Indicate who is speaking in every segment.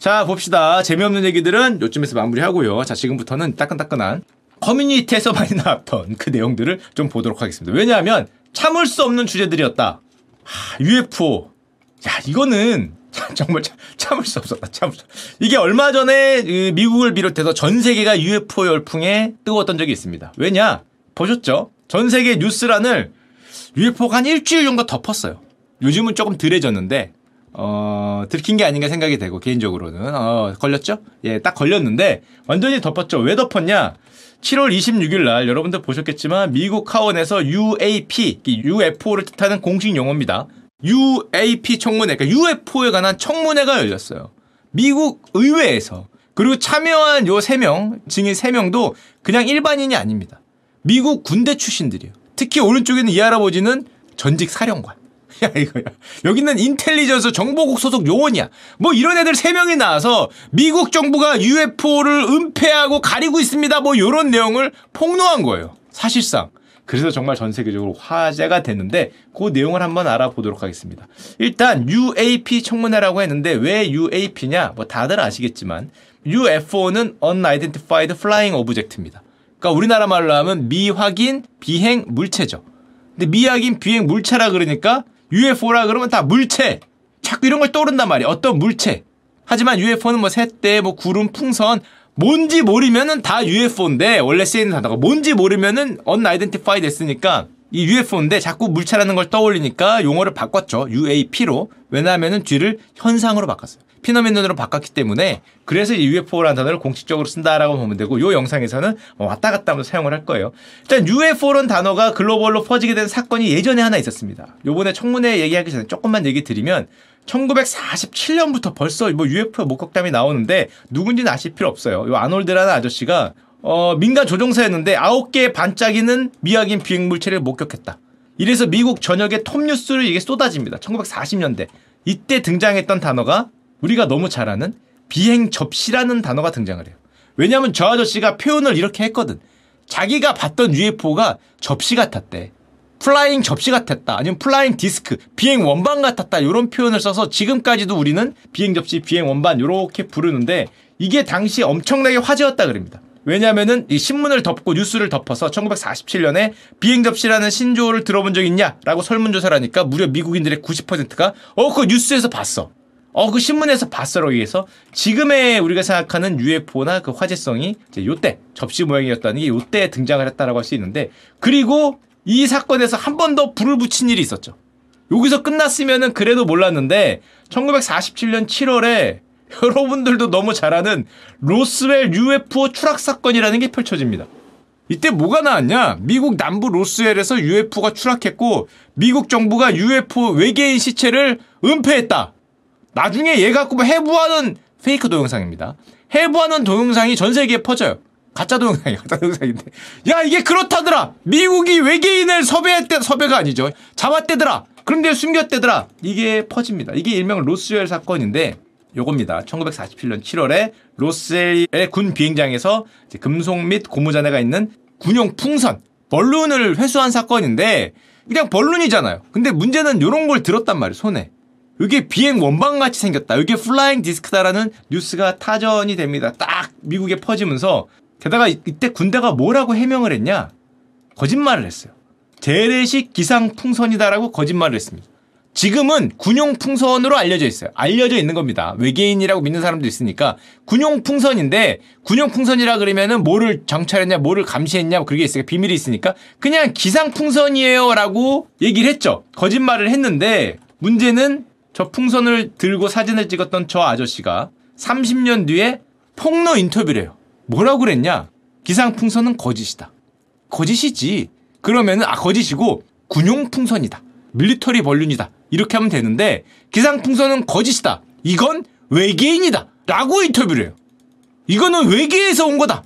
Speaker 1: 자, 봅시다. 재미없는 얘기들은 요쯤에서 마무리하고요. 자, 지금부터는 따끈따끈한 커뮤니티에서 많이 나왔던 그 내용들을 좀 보도록 하겠습니다. 왜냐하면 참을 수 없는 주제들이었다. 하, UFO. 야, 이거는 정말 참, 참을 수 없었다. 참을 수. 이게 얼마 전에 그 미국을 비롯해서 전 세계가 UFO 열풍에 뜨거웠던 적이 있습니다. 왜냐? 보셨죠? 전 세계 뉴스란을 UFO가 한 일주일 정도 덮었어요. 요즘은 조금 덜해졌는데 어, 들킨 게 아닌가 생각이 되고 개인적으로는 어, 걸렸죠? 예, 딱 걸렸는데 완전히 덮었죠. 왜 덮었냐? 7월 26일 날 여러분들 보셨겠지만 미국 하원에서 UAP, UFO를 뜻하는 공식 용어입니다. UAP 청문회, 그러니까 UFO에 관한 청문회가 열렸어요. 미국 의회에서. 그리고 참여한 요 세 명, 증인 세 명도 그냥 일반인이 아닙니다. 미국 군대 출신들이에요. 특히 오른쪽에 있는 이 할아버지는 전직 사령관. 야, 이거야. 여기는 인텔리전스 정보국 소속 요원이야. 뭐 이런 애들 세 명이 나와서 미국 정부가 UFO를 은폐하고 가리고 있습니다. 뭐 이런 내용을 폭로한 거예요. 사실상. 그래서 정말 전 세계적으로 화제가 됐는데 그 내용을 한번 알아보도록 하겠습니다. 일단 UAP 청문회라고 했는데 왜 UAP냐? 뭐 다들 아시겠지만 UFO는 Unidentified Flying Object입니다. 그러니까 우리나라 말로 하면 미확인 비행 물체죠. 근데 미확인 비행 물체라 그러니까 UFO라 그러면 다 물체. 자꾸 이런 걸 떠오른단 말이야. 어떤 물체. 하지만 UFO는 뭐 새떼, 뭐 구름, 풍선, 뭔지 모르면은 다 UFO인데 원래 쓰이는 단어가 뭔지 모르면은 unidentified 됐으니까 이 UFO인데 자꾸 물체라는 걸 떠올리니까 용어를 바꿨죠. UAP로. 왜냐하면은 뒤를 현상으로 바꿨어요. 피노미논으로 바꿨기 때문에 그래서 이 UFO라는 단어를 공식적으로 쓴다라고 보면 되고 요 영상에서는 왔다 갔다 하면서 사용을 할 거예요. 일단 UFO라는 단어가 글로벌로 퍼지게 된 사건이 예전에 하나 있었습니다. 요번에 청문회 얘기하기 전에 조금만 얘기 드리면 1947년부터 벌써 뭐 UFO 목격담이 나오는데 누군지는 아실 필요 없어요. 요 아놀드라는 아저씨가 어, 민간 조종사였는데 9개의 반짝이는 미확인 비행 물체를 목격했다. 이래서 미국 전역에 톱뉴스를 이게 쏟아집니다. 1940년대. 이때 등장했던 단어가 우리가 너무 잘 아는 비행 접시라는 단어가 등장을 해요. 왜냐하면 저 아저씨가 표현을 이렇게 했거든. 자기가 봤던 UFO가 접시 같았대. flying 접시 같았다. 아니면 flying disc, 비행 원반 같았다. 이런 표현을 써서 지금까지도 우리는 비행 접시, 비행 원반 이렇게 부르는데 이게 당시 엄청나게 화제였다 그럽니다. 왜냐하면은 이 신문을 덮고 뉴스를 덮어서 1947년에 비행 접시라는 신조어를 들어본 적 있냐라고 설문조사를 하니까 무려 미국인들의 90%가 어 그 뉴스에서 봤어. 어, 그 신문에서 봤어로 의해서 지금의 우리가 생각하는 UFO나 그 화제성이 이제 요때 접시 모양이었다는 게 요때 등장을 했다라고 할 수 있는데 그리고 이 사건에서 한 번 더 불을 붙인 일이 있었죠. 여기서 끝났으면은 그래도 몰랐는데 1947년 7월에 여러분들도 너무 잘 아는 로스웰 UFO 추락 사건이라는 게 펼쳐집니다. 이때 뭐가 나왔냐? 미국 남부 로스웰에서 UFO가 추락했고 미국 정부가 UFO 외계인 시체를 은폐했다. 나중에 얘 갖고 뭐 해부하는 페이크 동영상입니다. 해부하는 동영상이 전 세계에 퍼져요. 가짜 동영상이야, 가짜 동영상인데. 야, 이게 그렇다더라! 미국이 외계인을 섭외했대, 섭외가 아니죠. 잡았대더라! 그런데 숨겼대더라! 이게 퍼집니다. 이게 일명 로스웰 사건인데, 요겁니다. 1947년 7월에 로스웰의 군 비행장에서 금속 및 고무잔해가 있는 군용 풍선, balloon을 회수한 사건인데, 그냥 balloon이잖아요. 근데 문제는 요런 걸 들었단 말이에요, 손에. 이게 비행 원반 같이 생겼다. 이게 flying disc다라는 뉴스가 타전이 됩니다. 딱 미국에 퍼지면서 게다가 이때 군대가 뭐라고 해명을 했냐? 거짓말을 했어요. 재래식 기상 풍선이다라고 거짓말을 했습니다. 지금은 군용 풍선으로 알려져 있어요. 알려져 있는 겁니다. 외계인이라고 믿는 사람도 있으니까 군용 풍선인데 군용 풍선이라 그러면은 뭐를 정찰했냐, 뭐를 감시했냐, 뭐 그게 있으니까 비밀이 있으니까 그냥 기상 풍선이에요라고 얘기를 했죠. 거짓말을 했는데 문제는 저 풍선을 들고 사진을 찍었던 저 아저씨가 30년 뒤에 폭로 인터뷰를 해요. 뭐라고 그랬냐? 기상 풍선은 거짓이다. 거짓이지. 그러면은, 아, 거짓이고, 군용 풍선이다. 밀리터리 벌룬이다. 이렇게 하면 되는데, 기상 풍선은 거짓이다. 이건 외계인이다. 라고 인터뷰를 해요. 이거는 외계에서 온 거다.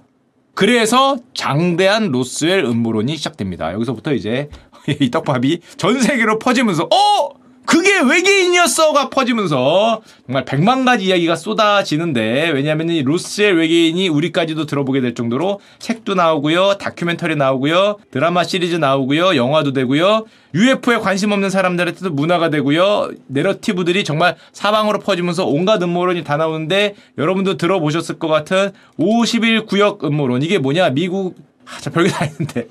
Speaker 1: 그래서 장대한 로스웰 음모론이 시작됩니다. 여기서부터 이제 이 떡밥이 전 세계로 퍼지면서, 어! 그게 외계인이었어가 퍼지면서. 정말 백만 가지 이야기가 쏟아지는데 왜냐하면 이 루스의 외계인이 우리까지도 들어보게 될 정도로 책도 나오고요, 다큐멘터리 나오고요, 드라마 시리즈 나오고요, 영화도 되고요, UFO에 관심 없는 사람들한테도 문화가 되고요, 내러티브들이 정말 사방으로 퍼지면서 온갖 음모론이 다 나오는데 여러분도 들어보셨을 것 같은 51구역 음모론. 이게 뭐냐? 미국 아, 자, 별게 다 있는데.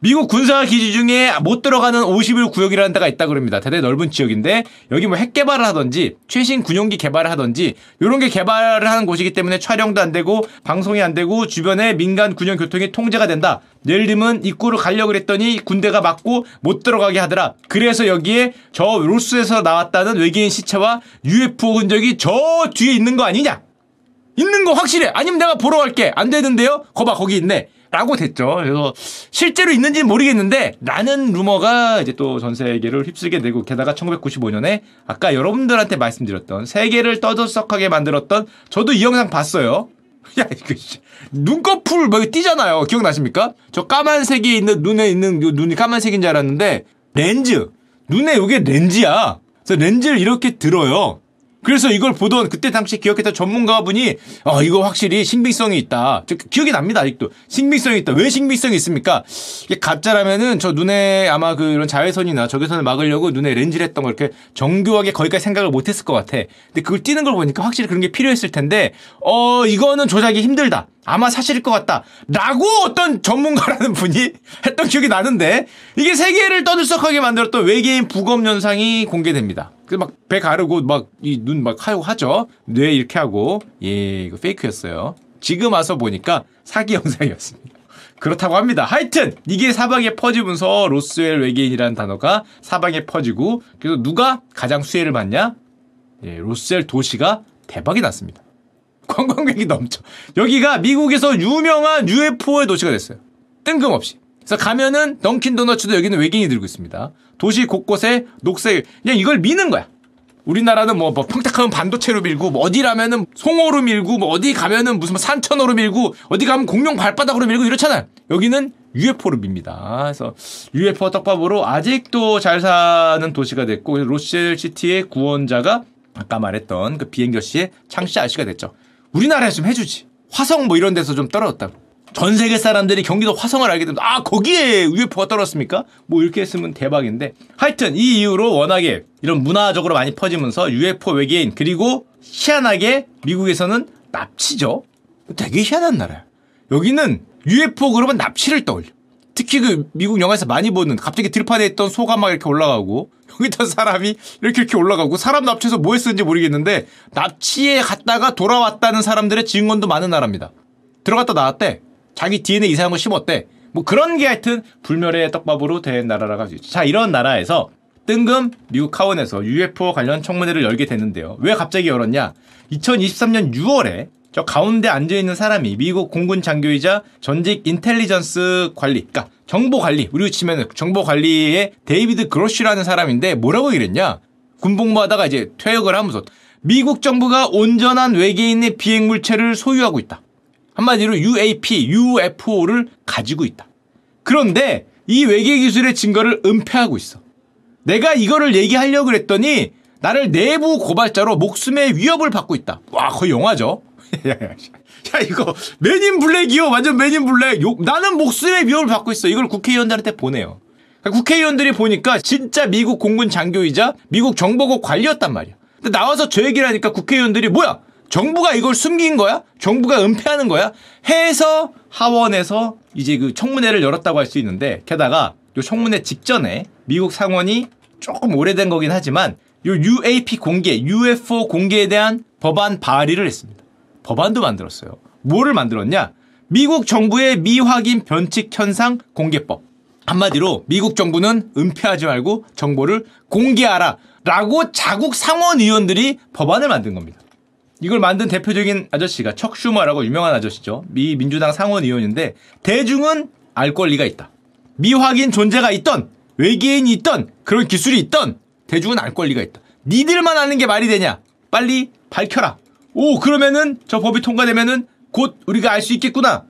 Speaker 1: 미국 군사 기지 중에 못 들어가는 51 구역이라는 데가 있다 그럽니다. 대단히 넓은 지역인데, 여기 뭐 핵 개발을 하든지, 최신 군용기 개발을 하든지, 요런 게 개발을 하는 곳이기 때문에 촬영도 안 되고, 방송이 안 되고, 주변에 민간 군용 교통이 통제가 된다. 예를 들면, 입구를 가려고 그랬더니 군대가 막고 못 들어가게 하더라. 그래서 여기에 저 로스에서 나왔다는 외계인 시체와 UFO 흔적이 저 뒤에 있는 거 아니냐? 있는 거 확실해. 아니면 내가 보러 갈게. 안 되는데요? 거봐, 거기 있네. 라고 됐죠. 그래서 실제로 있는지는 모르겠는데 라는 루머가 이제 또 전 세계를 휩쓸게 되고 게다가 1995년에 아까 여러분들한테 말씀드렸던 세계를 떠들썩하게 만들었던 저도 이 영상 봤어요. 야 이거 눈꺼풀 뭐 띄잖아요. 기억나십니까? 저 까만색이 있는 눈에 있는 눈이 까만색인 줄 알았는데 렌즈 눈에 이게 렌즈야. 그래서 렌즈를 이렇게 들어요. 그래서 이걸 보던 그때 당시 기억했던 전문가분이 어 이거 확실히 신빙성이 있다. 저 기억이 납니다 아직도 신빙성이 있다. 왜 신빙성이 있습니까? 이게 가짜라면은 저 눈에 아마 그런 자외선이나 적외선을 막으려고 눈에 렌즈를 했던 걸 이렇게 정교하게 거기까지 생각을 못 했을 것 같아. 근데 그걸 띄는 걸 보니까 확실히 그런 게 필요했을 텐데 어 이거는 조작이 힘들다. 아마 사실일 것 같다. 라고 어떤 전문가라는 분이 했던 기억이 나는데 이게 세계를 떠들썩하게 만들었던 외계인 부검 현상이 공개됩니다. 그 막 배 가르고 막 이 눈 막 하고 하죠. 뇌 이렇게 하고 예 이거 페이크였어요. 지금 와서 보니까 사기 영상이었습니다. 그렇다고 합니다. 하여튼 이게 사방에 퍼지면서 로스웰 외계인이라는 단어가 사방에 퍼지고 그래서 누가 가장 수혜를 받냐? 예, 로스웰 도시가 대박이 났습니다. 관광객이 넘쳐. 여기가 미국에서 유명한 UFO의 도시가 됐어요. 뜬금없이. 그래서 가면은 던킨 도너츠도 여기는 외계인이 들고 있습니다. 도시 곳곳에 녹색, 그냥 이걸 미는 거야. 우리나라는 뭐, 뭐 평택하면 반도체로 밀고 뭐 어디라면은 송어로 밀고 뭐 어디 가면은 무슨 뭐 산천어로 밀고 어디 가면 공룡 발바닥으로 밀고 이렇잖아요. 여기는 UFO로 밉니다. 그래서 UFO 떡밥으로 아직도 잘 사는 도시가 됐고 로셀 시티의 구원자가 아까 말했던 그 비행기 씨의 창씨 아저씨가 됐죠. 우리나라에서 좀 해주지. 화성 뭐 이런 데서 좀 떨어졌다고. 전 세계 사람들이 경기도 화성을 알게 되면 아 거기에 UFO가 떨어졌습니까? 뭐 이렇게 했으면 대박인데 하여튼 이 이후로 워낙에 이런 문화적으로 많이 퍼지면서 UFO 외계인 그리고 희한하게 미국에서는 납치죠. 되게 희한한 나라야. 여기는 UFO 그러면 납치를 떠올려. 특히 그 미국 영화에서 많이 보는 갑자기 들판에 있던 소가 막 이렇게 올라가고 여기 있던 사람이 이렇게 이렇게 올라가고 사람 납치해서 뭐 했었는지 모르겠는데 납치돼 갔다가 돌아왔다는 사람들의 증언도 많은 나라입니다. 들어갔다 나왔대. 자기 DNA 이상한 거 심었대. 뭐 그런 게 하여튼 불멸의 떡밥으로 된 나라라고 할 수 있죠. 자 이런 나라에서 뜬금 미국 하원에서 UFO 관련 청문회를 열게 됐는데요. 왜 갑자기 열었냐? 2023년 6월에 저 가운데 앉아 있는 사람이 미국 공군 장교이자 전직 intelligence 관리, 그러니까 정보 관리, 우리로 치면 정보 관리의 데이비드 그러쉬라는 사람인데 뭐라고 이랬냐? 군복무하다가 이제 퇴역을 하면서 미국 정부가 온전한 외계인의 비행 물체를 소유하고 있다. 한마디로 UAP, UFO를 가지고 있다. 그런데 이 외계 기술의 증거를 은폐하고 있어. 내가 이거를 얘기하려고 그랬더니 나를 내부 고발자로 목숨의 위협을 받고 있다. 와, 거의 영화죠. 야, 이거 맨인 블랙이요. 완전 맨인 블랙. 요, 나는 목숨의 위협을 받고 있어. 이걸 국회의원들한테 보내요. 그러니까 국회의원들이 보니까 진짜 미국 공군 장교이자 미국 정보국 관리였단 말이야. 근데 나와서 저 얘기를 하니까 국회의원들이 뭐야? 정부가 이걸 숨긴 거야? 정부가 은폐하는 거야? 해서 하원에서 이제 그 청문회를 열었다고 할 수 있는데 게다가 요 청문회 직전에 미국 상원이 조금 오래된 거긴 하지만 요 UAP 공개, UFO 공개에 대한 법안 발의를 했습니다. 법안도 만들었어요. 뭐를 만들었냐? 미국 정부의 미확인 변칙 현상 공개법. 한마디로 미국 정부는 은폐하지 말고 정보를 공개하라. 라고 자국 상원 의원들이 법안을 만든 겁니다. 이걸 만든 대표적인 아저씨가 척 슈머라고 유명한 아저씨죠. 미 민주당 상원 의원인데 대중은 알 권리가 있다. 미확인 존재가 있던 외계인이 있던 그런 기술이 있던 대중은 알 권리가 있다. 니들만 아는 게 말이 되냐? 빨리 밝혀라. 오 그러면은 저 법이 통과되면은 곧 우리가 알 수 있겠구나.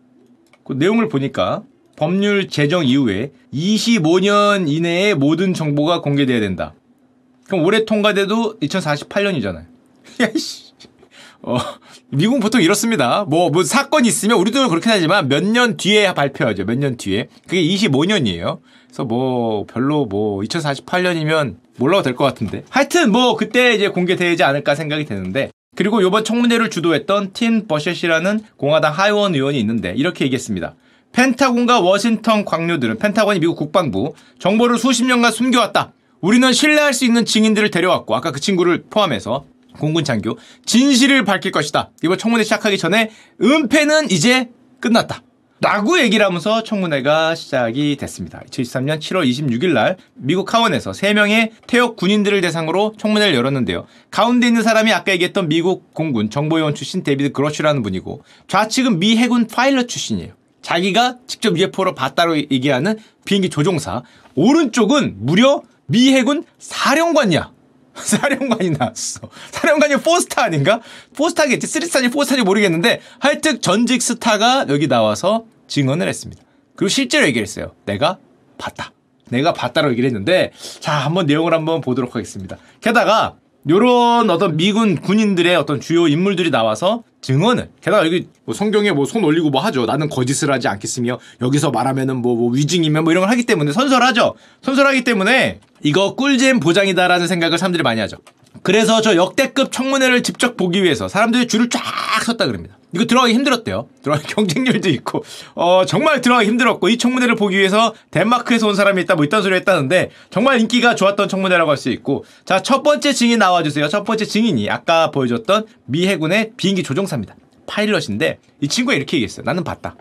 Speaker 1: 그 내용을 보니까 법률 제정 이후에 25년 이내에 모든 정보가 공개돼야 된다. 그럼 올해 통과돼도 2048년이잖아요. 야이씨. 어, 미국 보통 이렇습니다. 뭐, 뭐, 사건 있으면 우리도 그렇긴 하지만 몇 년 뒤에 발표하죠. 몇 년 뒤에. 그게 25년이에요. 그래서 뭐, 별로 뭐, 2048년이면 몰라도 될 것 같은데. 하여튼 뭐, 그때 이제 공개되지 않을까 생각이 되는데. 그리고 요번 청문회를 주도했던 틴 버셋이라는 공화당 하원 의원이 있는데, 이렇게 얘기했습니다. 펜타곤과 워싱턴 관료들은 펜타곤이 미국 국방부 정보를 수십 년간 숨겨왔다. 우리는 신뢰할 수 있는 증인들을 데려왔고 아까 그 친구를 포함해서 공군 장교 진실을 밝힐 것이다. 이번 청문회 시작하기 전에 은폐는 이제 끝났다. 라고 얘기를 하면서 청문회가 시작이 됐습니다. 2023년 7월 26일 날 미국 하원에서 3명의 퇴역 군인들을 대상으로 청문회를 열었는데요. 가운데 있는 사람이 아까 얘기했던 미국 공군 정보요원 출신 데이비드 그러쉬라는 분이고 좌측은 미 해군 파일럿 출신이에요. 자기가 직접 UFO로 봤다고 얘기하는 비행기 조종사. 오른쪽은 무려 미 해군 사령관이야. 사령관이 나왔어. 사령관이 four star 아닌가? four star겠지. 쓰리스타니 포스타니 모르겠는데 하여튼 전직 스타가 여기 나와서 증언을 했습니다. 그리고 실제로 얘기를 했어요. 내가 봤다. 내가 봤다고 얘기를 했는데 자 한번 내용을 한번 보도록 하겠습니다. 게다가 요런 어떤 미군 군인들의 어떤 주요 인물들이 나와서 증언을 게다가 여기 뭐 성경에 뭐 손 올리고 뭐 하죠. 나는 거짓을 하지 않겠으며 여기서 말하면은 뭐, 뭐 위증이면 뭐 이런 걸 하기 때문에 선설하죠. 선설하기 때문에 이거 꿀잼 보장이다라는 생각을 사람들이 많이 하죠. 그래서 저 역대급 청문회를 직접 보기 위해서 사람들이 줄을 쫙 섰다 그럽니다. 이거 들어가기 힘들었대요. 들어가기 경쟁률도 있고, 어, 정말 들어가기 힘들었고, 이 청문회를 보기 위해서 덴마크에서 온 사람이 있다, 뭐 이딴 소리 했다는데, 정말 인기가 좋았던 청문회라고 할 수 있고, 자, 첫 번째 증인 나와주세요. 첫 번째 증인이 아까 보여줬던 미 해군의 비행기 조종사입니다. 파일럿인데, 이 친구가 이렇게 얘기했어요. 나는 봤다.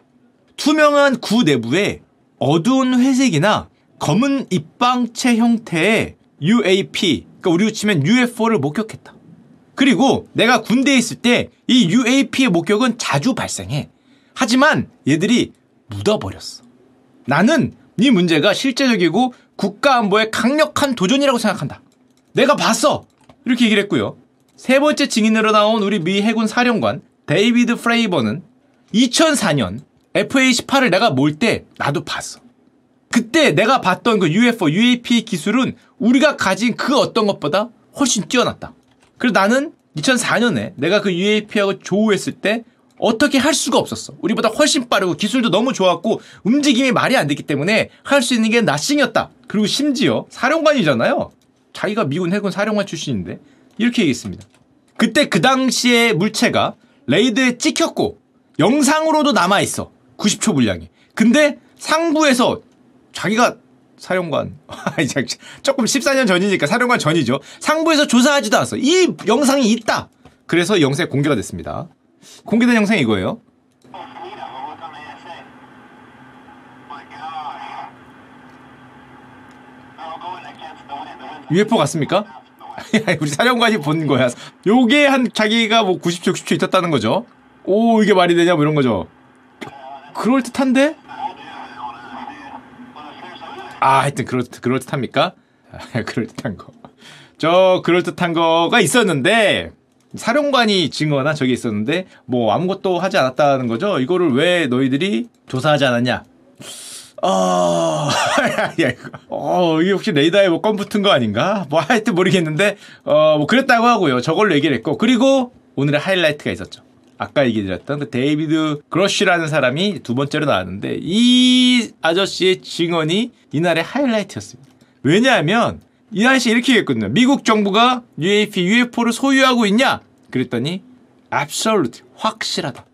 Speaker 1: 투명한 구 내부에 어두운 회색이나 검은 입방체 형태의 UAP, 그러니까 우리로 치면 UFO를 목격했다. 그리고 내가 군대에 있을 때 이 UAP의 목격은 자주 발생해. 하지만 얘들이 묻어버렸어. 나는 이 문제가 실제적이고 국가 안보의 강력한 도전이라고 생각한다. 내가 봤어. 이렇게 얘기를 했고요. 세 번째 증인으로 나온 우리 미 해군 사령관 데이비드 프레이버는 2004년 FA-18을 내가 몰 때 나도 봤어. 그때 내가 봤던 그 UFO, UAP 기술은 우리가 가진 그 어떤 것보다 훨씬 뛰어났다. 그래서 나는 2004년에 내가 그 UAP하고 조우했을 때 어떻게 할 수가 없었어. 우리보다 훨씬 빠르고 기술도 너무 좋았고 움직임이 말이 안 됐기 때문에 할 수 있는 게 nothing이었다. 그리고 심지어 사령관이잖아요. 자기가 미군 해군 사령관 출신인데 이렇게 얘기했습니다. 그때 그 당시에 물체가 레이드에 찍혔고 영상으로도 남아 있어. 90초 분량이. 근데 상부에서 자기가 사령관 조금 14년 전이니까 사령관 전이죠. 상부에서 조사하지도 않았어. 이 영상이 있다. 그래서 영상이 공개가 됐습니다. 공개된 영상이 이거예요. UFO 같습니까? 우리 사령관이 본 거야. 요게 한 자기가 뭐 90초, 60초 있었다는 거죠. 오, 이게 말이 되냐, 뭐 이런 거죠. 그럴듯한데? 아, 하여튼 그럴듯, 그럴 듯합니까? 그럴 듯한 거. 저 그럴 듯한 거가 있었는데, 사령관이 증거나 저기 있었는데, 뭐 아무것도 하지 않았다는 거죠? 이거를 왜 너희들이 조사하지 않았냐? 어, 야, 이거, 어, 이게 혹시 레이더에 뭐 껌 붙은 거 아닌가? 뭐 하여튼 모르겠는데, 어, 뭐 그랬다고 하고요. 저걸로 얘기를 했고, 그리고 오늘의 하이라이트가 있었죠. 아까 얘기 드렸던 그 데이비드 그러쉬라는 사람이 두 번째로 나왔는데 이 아저씨의 증언이 이날의 하이라이트였습니다. 왜냐하면 이 아저씨 이렇게 얘기했거든요. 미국 정부가 UAP, UFO를 소유하고 있냐? 그랬더니 absolute 확실하다.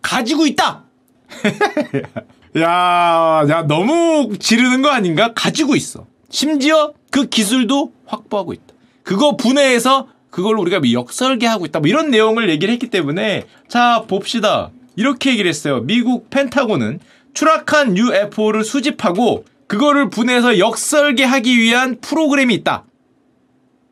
Speaker 1: 가지고 있다. 야, 야 너무 지르는 거 아닌가? 가지고 있어. 심지어 그 기술도 확보하고 있다. 그거 분해해서 그걸 우리가 역설계하고 있다. 뭐 이런 내용을 얘기를 했기 때문에 자 봅시다. 이렇게 얘기를 했어요. 미국 펜타곤은 추락한 UFO를 수집하고 그거를 분해해서 역설계하기 위한 프로그램이 있다.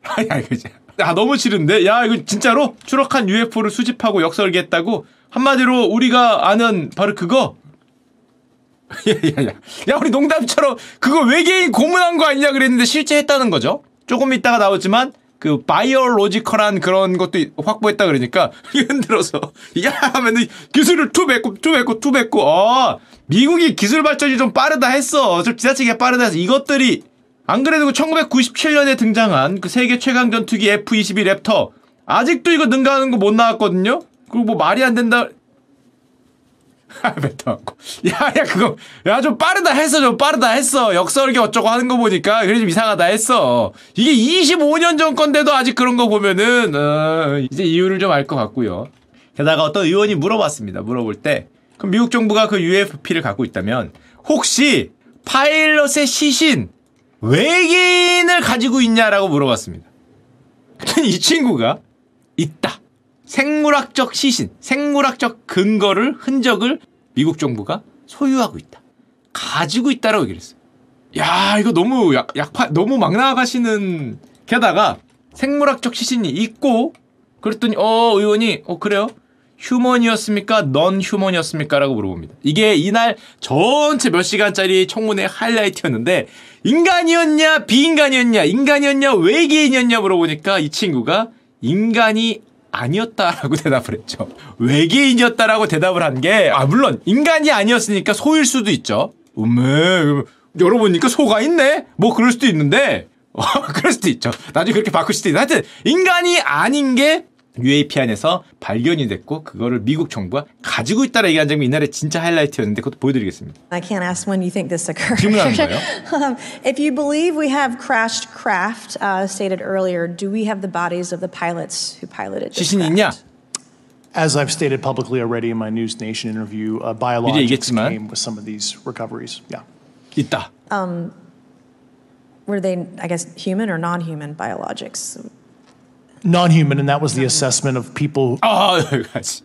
Speaker 1: 야 이거 아 너무 싫은데 야 이거 진짜로 추락한 UFO를 수집하고 역설계했다고 한마디로 우리가 아는 바로 그거 야야야 야 우리 농담처럼 그거 외계인 고문한 거 아니냐 그랬는데 실제 했다는 거죠. 조금 있다가 나오지만 그 바이오로지컬한 그런 것도 확보했다 그러니까 흔들어서 야 하면은 기술을 투뱉고 투뱉고 투뱉고 어 미국이 기술 발전이 좀 빠르다 했어 좀 지나치게 빠르다 해서 이것들이 안 그래도 1997년에 등장한 그 세계 최강 전투기 F-22 랩터 아직도 이거 능가하는 거 못 나왔거든요. 그리고 뭐 말이 안 된다. 아, 뱉어갖고. 야, 야, 그거, 야, 좀 빠르다 했어, 좀 빠르다 했어. 역설계 어쩌고 하는 거 보니까, 그래 좀 이상하다 했어. 이게 25년 전 건데도 아직 그런 거 보면은, 어, 이제 이유를 좀 알 것 같고요. 게다가 어떤 의원이 물어봤습니다. 물어볼 때, 그럼 미국 정부가 그 UFP를 갖고 있다면, 혹시 파일럿의 시신, 외계인을 가지고 있냐라고 물어봤습니다. 이 친구가 있다. 생물학적 시신, 생물학적 근거를, 흔적을 미국 정부가 소유하고 있다. 가지고 있다라고 얘기를 했어요. 야, 이거 너무 약, 약파, 너무 막 나가시는, 게다가 생물학적 시신이 있고, 그랬더니, 어, 의원이, 어, 그래요? 휴먼이었습니까? 넌 휴먼이었습니까? 라고 물어봅니다. 이게 이날 전체 몇 시간짜리 청문회 하이라이트였는데, 인간이었냐, 비인간이었냐, 인간이었냐, 외계인이었냐 물어보니까 이 친구가 인간이 아니었다라고 대답을 했죠. 외계인이었다라고 대답을 한 게, 아, 물론, 인간이 아니었으니까 소일 수도 있죠. 음메, 열어보니까 소가 있네? 뭐 그럴 수도 있는데, 어, 그럴 수도 있죠. 나중에 그렇게 바꿀 수도 있는데, 하여튼, 인간이 아닌 게 UAP 안에서 발견이 됐고 그거를 미국 정부가 가지고 있다라 얘기한 점이 이날의 진짜 하이라이트였는데 그것도 보여드리겠습니다.
Speaker 2: I can't ask when you think this occurred.
Speaker 1: 질문하는 거예요?
Speaker 2: um, if you believe we have crashed craft, uh, stated earlier, do we have the bodies of the pilots who piloted this
Speaker 1: 시신이? 있냐?
Speaker 3: As I've stated publicly already in my News Nation interview, uh, biologics came with some of these recoveries. Yeah.
Speaker 1: 있다.
Speaker 2: Were they, I guess, human or non-human biologics?
Speaker 3: Non-human, and that was the assessment of people
Speaker 1: 아, 여기까지.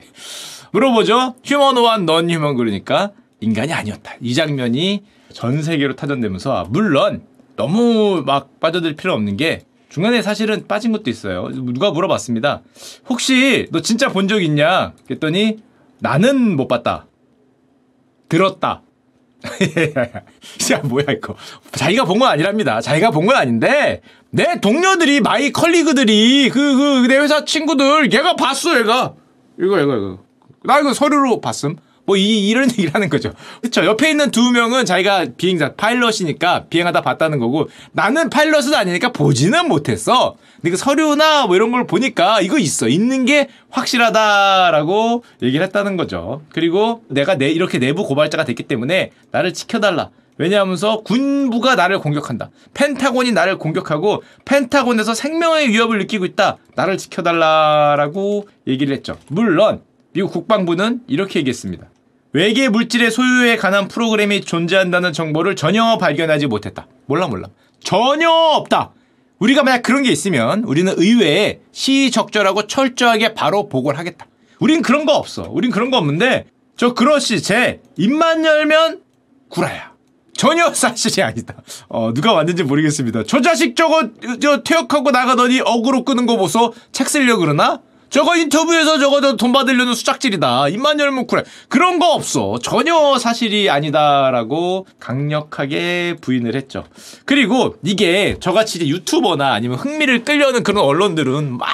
Speaker 1: 물어보죠. 휴먼1, 넌 휴먼 그러니까 인간이 아니었다. 이 장면이 전 세계로 타전되면서 아, 물론 너무 막 빠져들 필요 없는 게 중간에 사실은 빠진 것도 있어요. 누가 물어봤습니다. 혹시 너 진짜 본 적 있냐? 그랬더니 나는 못 봤다. 들었다. 야 뭐야 이거 자기가 본 건 아니랍니다 자기가 본 건 아닌데 내 동료들이 my colleague들이 그 그 내 회사 친구들 얘가 봤어 얘가. 이거 이거 이거. 나 이거 서류로 봤음. 뭐 이 이런 얘기를 하는 거죠. 그렇죠 옆에 있는 두 명은 자기가 비행자 파일럿이니까 비행하다 봤다는 거고 나는 파일럿은 아니니까 보지는 못했어. 근데 그 서류나 뭐 이런 걸 보니까 이거 있어. 있는 게 확실하다라고 얘기를 했다는 거죠. 그리고 내가 내 이렇게 내부 고발자가 됐기 때문에 나를 지켜달라 왜냐하면서 군부가 나를 공격한다. 펜타곤이 나를 공격하고 펜타곤에서 생명의 위협을 느끼고 있다. 나를 지켜달라라고 얘기를 했죠. 물론 미국 국방부는 이렇게 얘기했습니다. 외계 물질의 소유에 관한 프로그램이 존재한다는 정보를 전혀 발견하지 못했다. 몰라 몰라. 전혀 없다. 우리가 만약 그런 게 있으면 우리는 의회에 시적절하고 철저하게 바로 보고를 하겠다. 우린 그런 거 없어. 우린 그런 거 없는데 저 그러시 제 입만 열면 구라야. 전혀 사실이 아니다. 어, 누가 왔는지 모르겠습니다. 저 자식 저거, 저, 퇴역하고 나가더니 어그로 끄는 거 보소? 책 쓰려 그러나? 저거 인터뷰에서 저거 저 돈 받으려는 수작질이다. 입만 열면 그래. 그런 거 없어. 전혀 사실이 아니다라고 강력하게 부인을 했죠. 그리고 이게 저같이 이제 유튜버나 아니면 흥미를 끌려는 그런 언론들은 막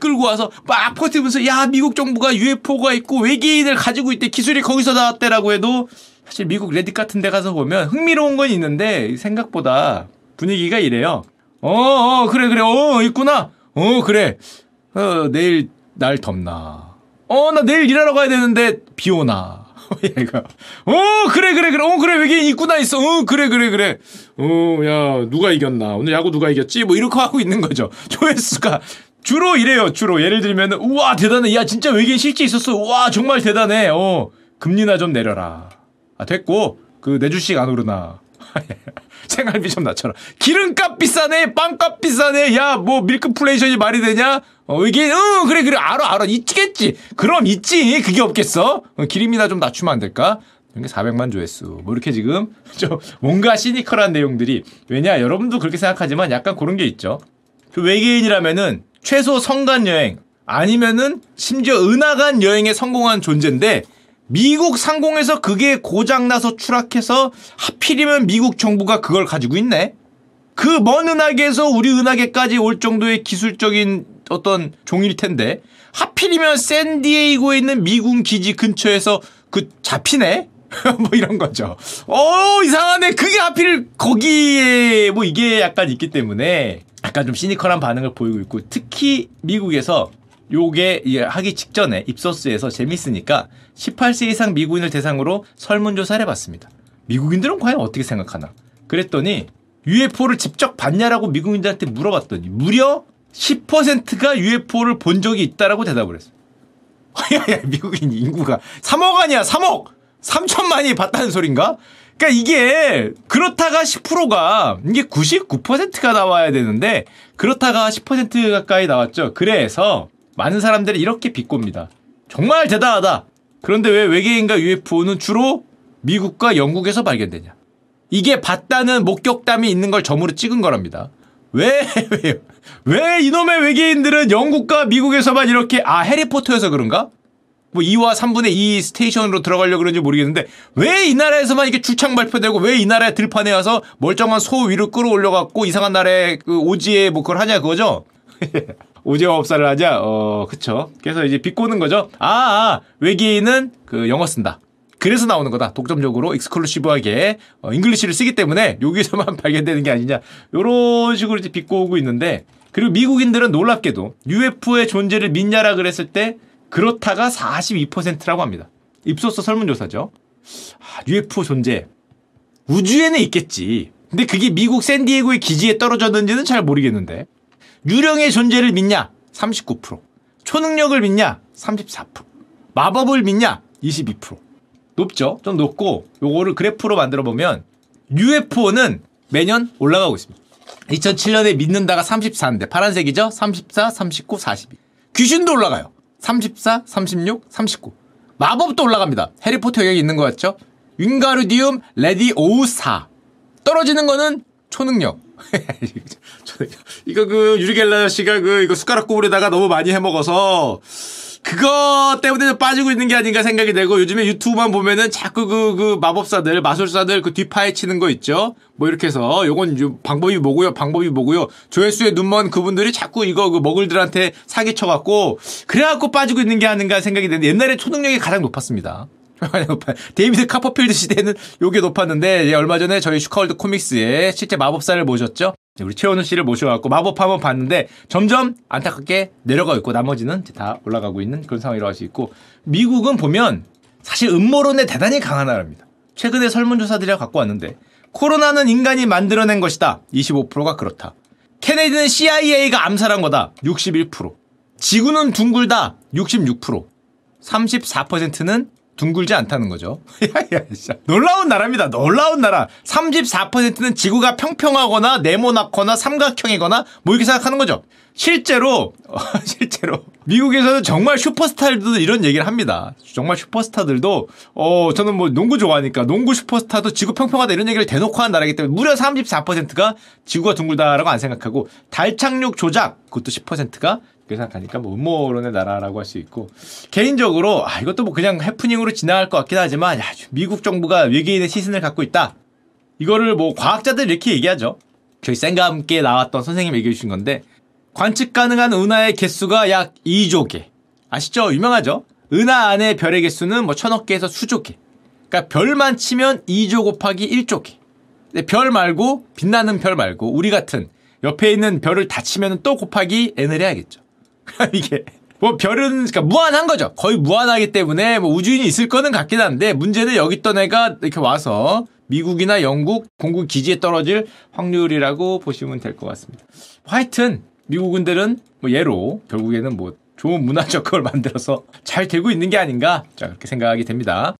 Speaker 1: 끌고 와서 막 퍼뜨리면서 야, 미국 정부가 UFO가 있고 외계인을 가지고 있대. 기술이 거기서 나왔대라고 해도 사실 미국 레딧 같은 데 가서 보면 흥미로운 건 있는데 생각보다 분위기가 이래요. 어, 어, 그래, 그래, 어, 있구나. 어, 그래. 어, 내일 날 덥나. 어, 나 내일 일하러 가야 되는데 비 오나. 얘가. 어, 그래, 그래, 그래. 어, 그래, 외계인 있구나 있어. 어, 그래, 그래, 그래. 어, 야, 누가 이겼나. 오늘 야구 누가 이겼지? 뭐 이렇게 하고 있는 거죠. 조회수가. 주로 이래요, 주로. 예를 들면, 우와, 대단해. 야, 진짜 외계인 실제 있었어. 우와, 정말 대단해. 어, 금리나 좀 내려라. 아, 됐고, 그, 내 주식 안 오르나. 생활비 좀 낮춰라. 기름값 비싸네, 빵값 비싸네, 야, 뭐, 밀크플레이션이 말이 되냐? 어, 이게, 응, 그래, 그래, 알아, 알아. 있겠지. 그럼 있지. 그게 없겠어? 어, 기름이나 좀 낮추면 안 될까? 이게 400만 조회수. 뭐, 이렇게 지금, 좀, 뭔가 시니컬한 내용들이. 왜냐, 여러분도 그렇게 생각하지만 약간 그런 게 있죠. 그 외계인이라면은, 최소 성간 여행, 아니면은, 심지어 은하간 여행에 성공한 존재인데, 미국 상공에서 그게 고장나서 추락해서 하필이면 미국 정부가 그걸 가지고 있네. 그 먼 은하계에서 우리 은하계까지 올 정도의 기술적인 어떤 종일 텐데 하필이면 샌디에이고에 있는 미군 기지 근처에서 그 잡히네. 뭐 이런 거죠. 어, 이상하네. 그게 하필 거기에 뭐 이게 약간 있기 때문에 약간 좀 시니컬한 반응을 보이고 있고 특히 미국에서 요게 하기 직전에 입소스에서 재밌으니까 18세 이상 미국인을 대상으로 설문조사를 해봤습니다. 미국인들은 과연 어떻게 생각하나? 그랬더니 UFO를 직접 봤냐라고 미국인들한테 물어봤더니 무려 10%가 UFO를 본 적이 있다라고 대답을 했어요. 야야 미국인 인구가 3억 아니야 3억 3천만이 봤다는 소린가? 그러니까 이게 그렇다가 10%가 이게 99%가 나와야 되는데 그렇다가 10% 가까이 나왔죠. 그래서 많은 사람들이 이렇게 비꼽니다. 정말 대단하다. 그런데 왜 외계인과 UFO는 주로 미국과 영국에서 발견되냐? 이게 봤다는 목격담이 있는 걸 점으로 찍은 거랍니다. 왜, 왜, 왜 이놈의 외계인들은 영국과 미국에서만 이렇게, 아, 해리포터여서 그런가? 뭐 2와 3분의 2 스테이션으로 들어가려고 그런지 모르겠는데 왜 이 나라에서만 이렇게 출창 발표되고 왜 이 나라의 들판에 와서 멀쩡한 소 위로 끌어올려갖고 이상한 나라의 그 오지에 뭐 그걸 하냐 그거죠? 오지화업사를 하자? 어, 그쵸. 그래서 이제 비꼬는 거죠. 아, 아 외계인은 그 영어 쓴다. 그래서 나오는 거다. 독점적으로 exclusive하게 어, English를 쓰기 때문에 여기서만 발견되는 게 아니냐. 요런 식으로 이제 비꼬고 있는데 그리고 미국인들은 놀랍게도 UFO의 존재를 믿냐라 그랬을 때 그렇다가 42%라고 합니다. 입소스 설문조사죠. 아, UFO 존재. 우주에는 있겠지. 근데 그게 미국 샌디에고의 기지에 떨어졌는지는 잘 모르겠는데. 유령의 존재를 믿냐? 39%. 초능력을 믿냐? 34%. 마법을 믿냐? 22%. 높죠? 좀 높고 요거를 그래프로 만들어 보면 UFO는 매년 올라가고 있습니다. 2007년에 믿는다가 34인데 파란색이죠? 34, 39, 42. 귀신도 올라가요. 34, 36, 39. 마법도 올라갑니다. 해리포터 여기 있는 것 같죠? 윙가르디움 레디오사. 떨어지는 거는 초능력. 이거 그 유리겔라 씨가 그 이거 숟가락 구울에다가 너무 많이 해 먹어서 그거 때문에 빠지고 있는 게 아닌가 생각이 되고 요즘에 유튜브만 보면은 자꾸 그, 그 마법사들, 마술사들 그 뒷파에 치는 거 있죠? 뭐 이렇게 해서 요건 방법이 뭐고요? 방법이 뭐고요? 조회수에 눈먼 그분들이 자꾸 이거 그 먹을들한테 사기쳐갖고 그래갖고 빠지고 있는 게 아닌가 생각이 되는데 옛날에 초능력이 가장 높았습니다. 데이비드 카퍼필드 시대는 요게 높았는데 얼마 전에 저희 슈카월드 코믹스에 실제 마법사를 모셨죠. 우리 최원우 씨를 모셔갖고 마법 한번 봤는데 점점 안타깝게 내려가고 있고 나머지는 다 올라가고 있는 그런 상황이라고 할수 있고 미국은 보면 사실 음모론에 대단히 강한 나라입니다. 최근에 설문조사들이 갖고 왔는데 코로나는 인간이 만들어낸 것이다. 25%가 그렇다. 케네디는 CIA가 암살한 거다. 61%. 지구는 둥글다. 66%. 34%는 둥글지 않다는 거죠. 놀라운 나라입니다. 놀라운 나라. 34%는 지구가 평평하거나 네모나거나 삼각형이거나 뭐 이렇게 생각하는 거죠. 실제로 실제로 미국에서는 정말 슈퍼스타들도 이런 얘기를 합니다. 정말 슈퍼스타들도 어 저는 뭐 농구 좋아하니까 농구 슈퍼스타도 지구 평평하다 이런 얘기를 대놓고 한 나라이기 때문에 무려 34%가 지구가 둥글다라고 안 생각하고 달 착륙 조작 그것도 10%가 그렇게 생각하니까 뭐 음모론의 나라라고 할 수 있고 개인적으로 아 이것도 뭐 그냥 해프닝으로 지나갈 것 같긴 하지만 야 미국 정부가 외계인의 시선을 갖고 있다. 이거를 뭐 과학자들 이렇게 얘기하죠. 저희 쌩과 함께 나왔던 선생님 얘기해 주신 건데 관측 가능한 은하의 개수가 약 2조 개. 아시죠? 유명하죠? 은하 안의 별의 개수는 뭐 천억 개에서 수조 개. 그러니까 별만 치면 2조 곱하기 1조 개. 근데 별 말고 빛나는 별 말고 우리 같은 옆에 있는 별을 다 치면 또 곱하기 n을 해야겠죠. 이게 뭐 별은 그러니까 무한한 거죠. 거의 무한하기 때문에 뭐 우주인이 있을 거는 같긴 한데 문제는 여기 있던 애가 이렇게 와서 미국이나 영국 공군 기지에 떨어질 확률이라고 보시면 될 것 같습니다. 하여튼 미국 군들은 뭐 예로 결국에는 뭐 좋은 문화적 걸 만들어서 잘 되고 있는 게 아닌가 자 그렇게 생각하게 됩니다.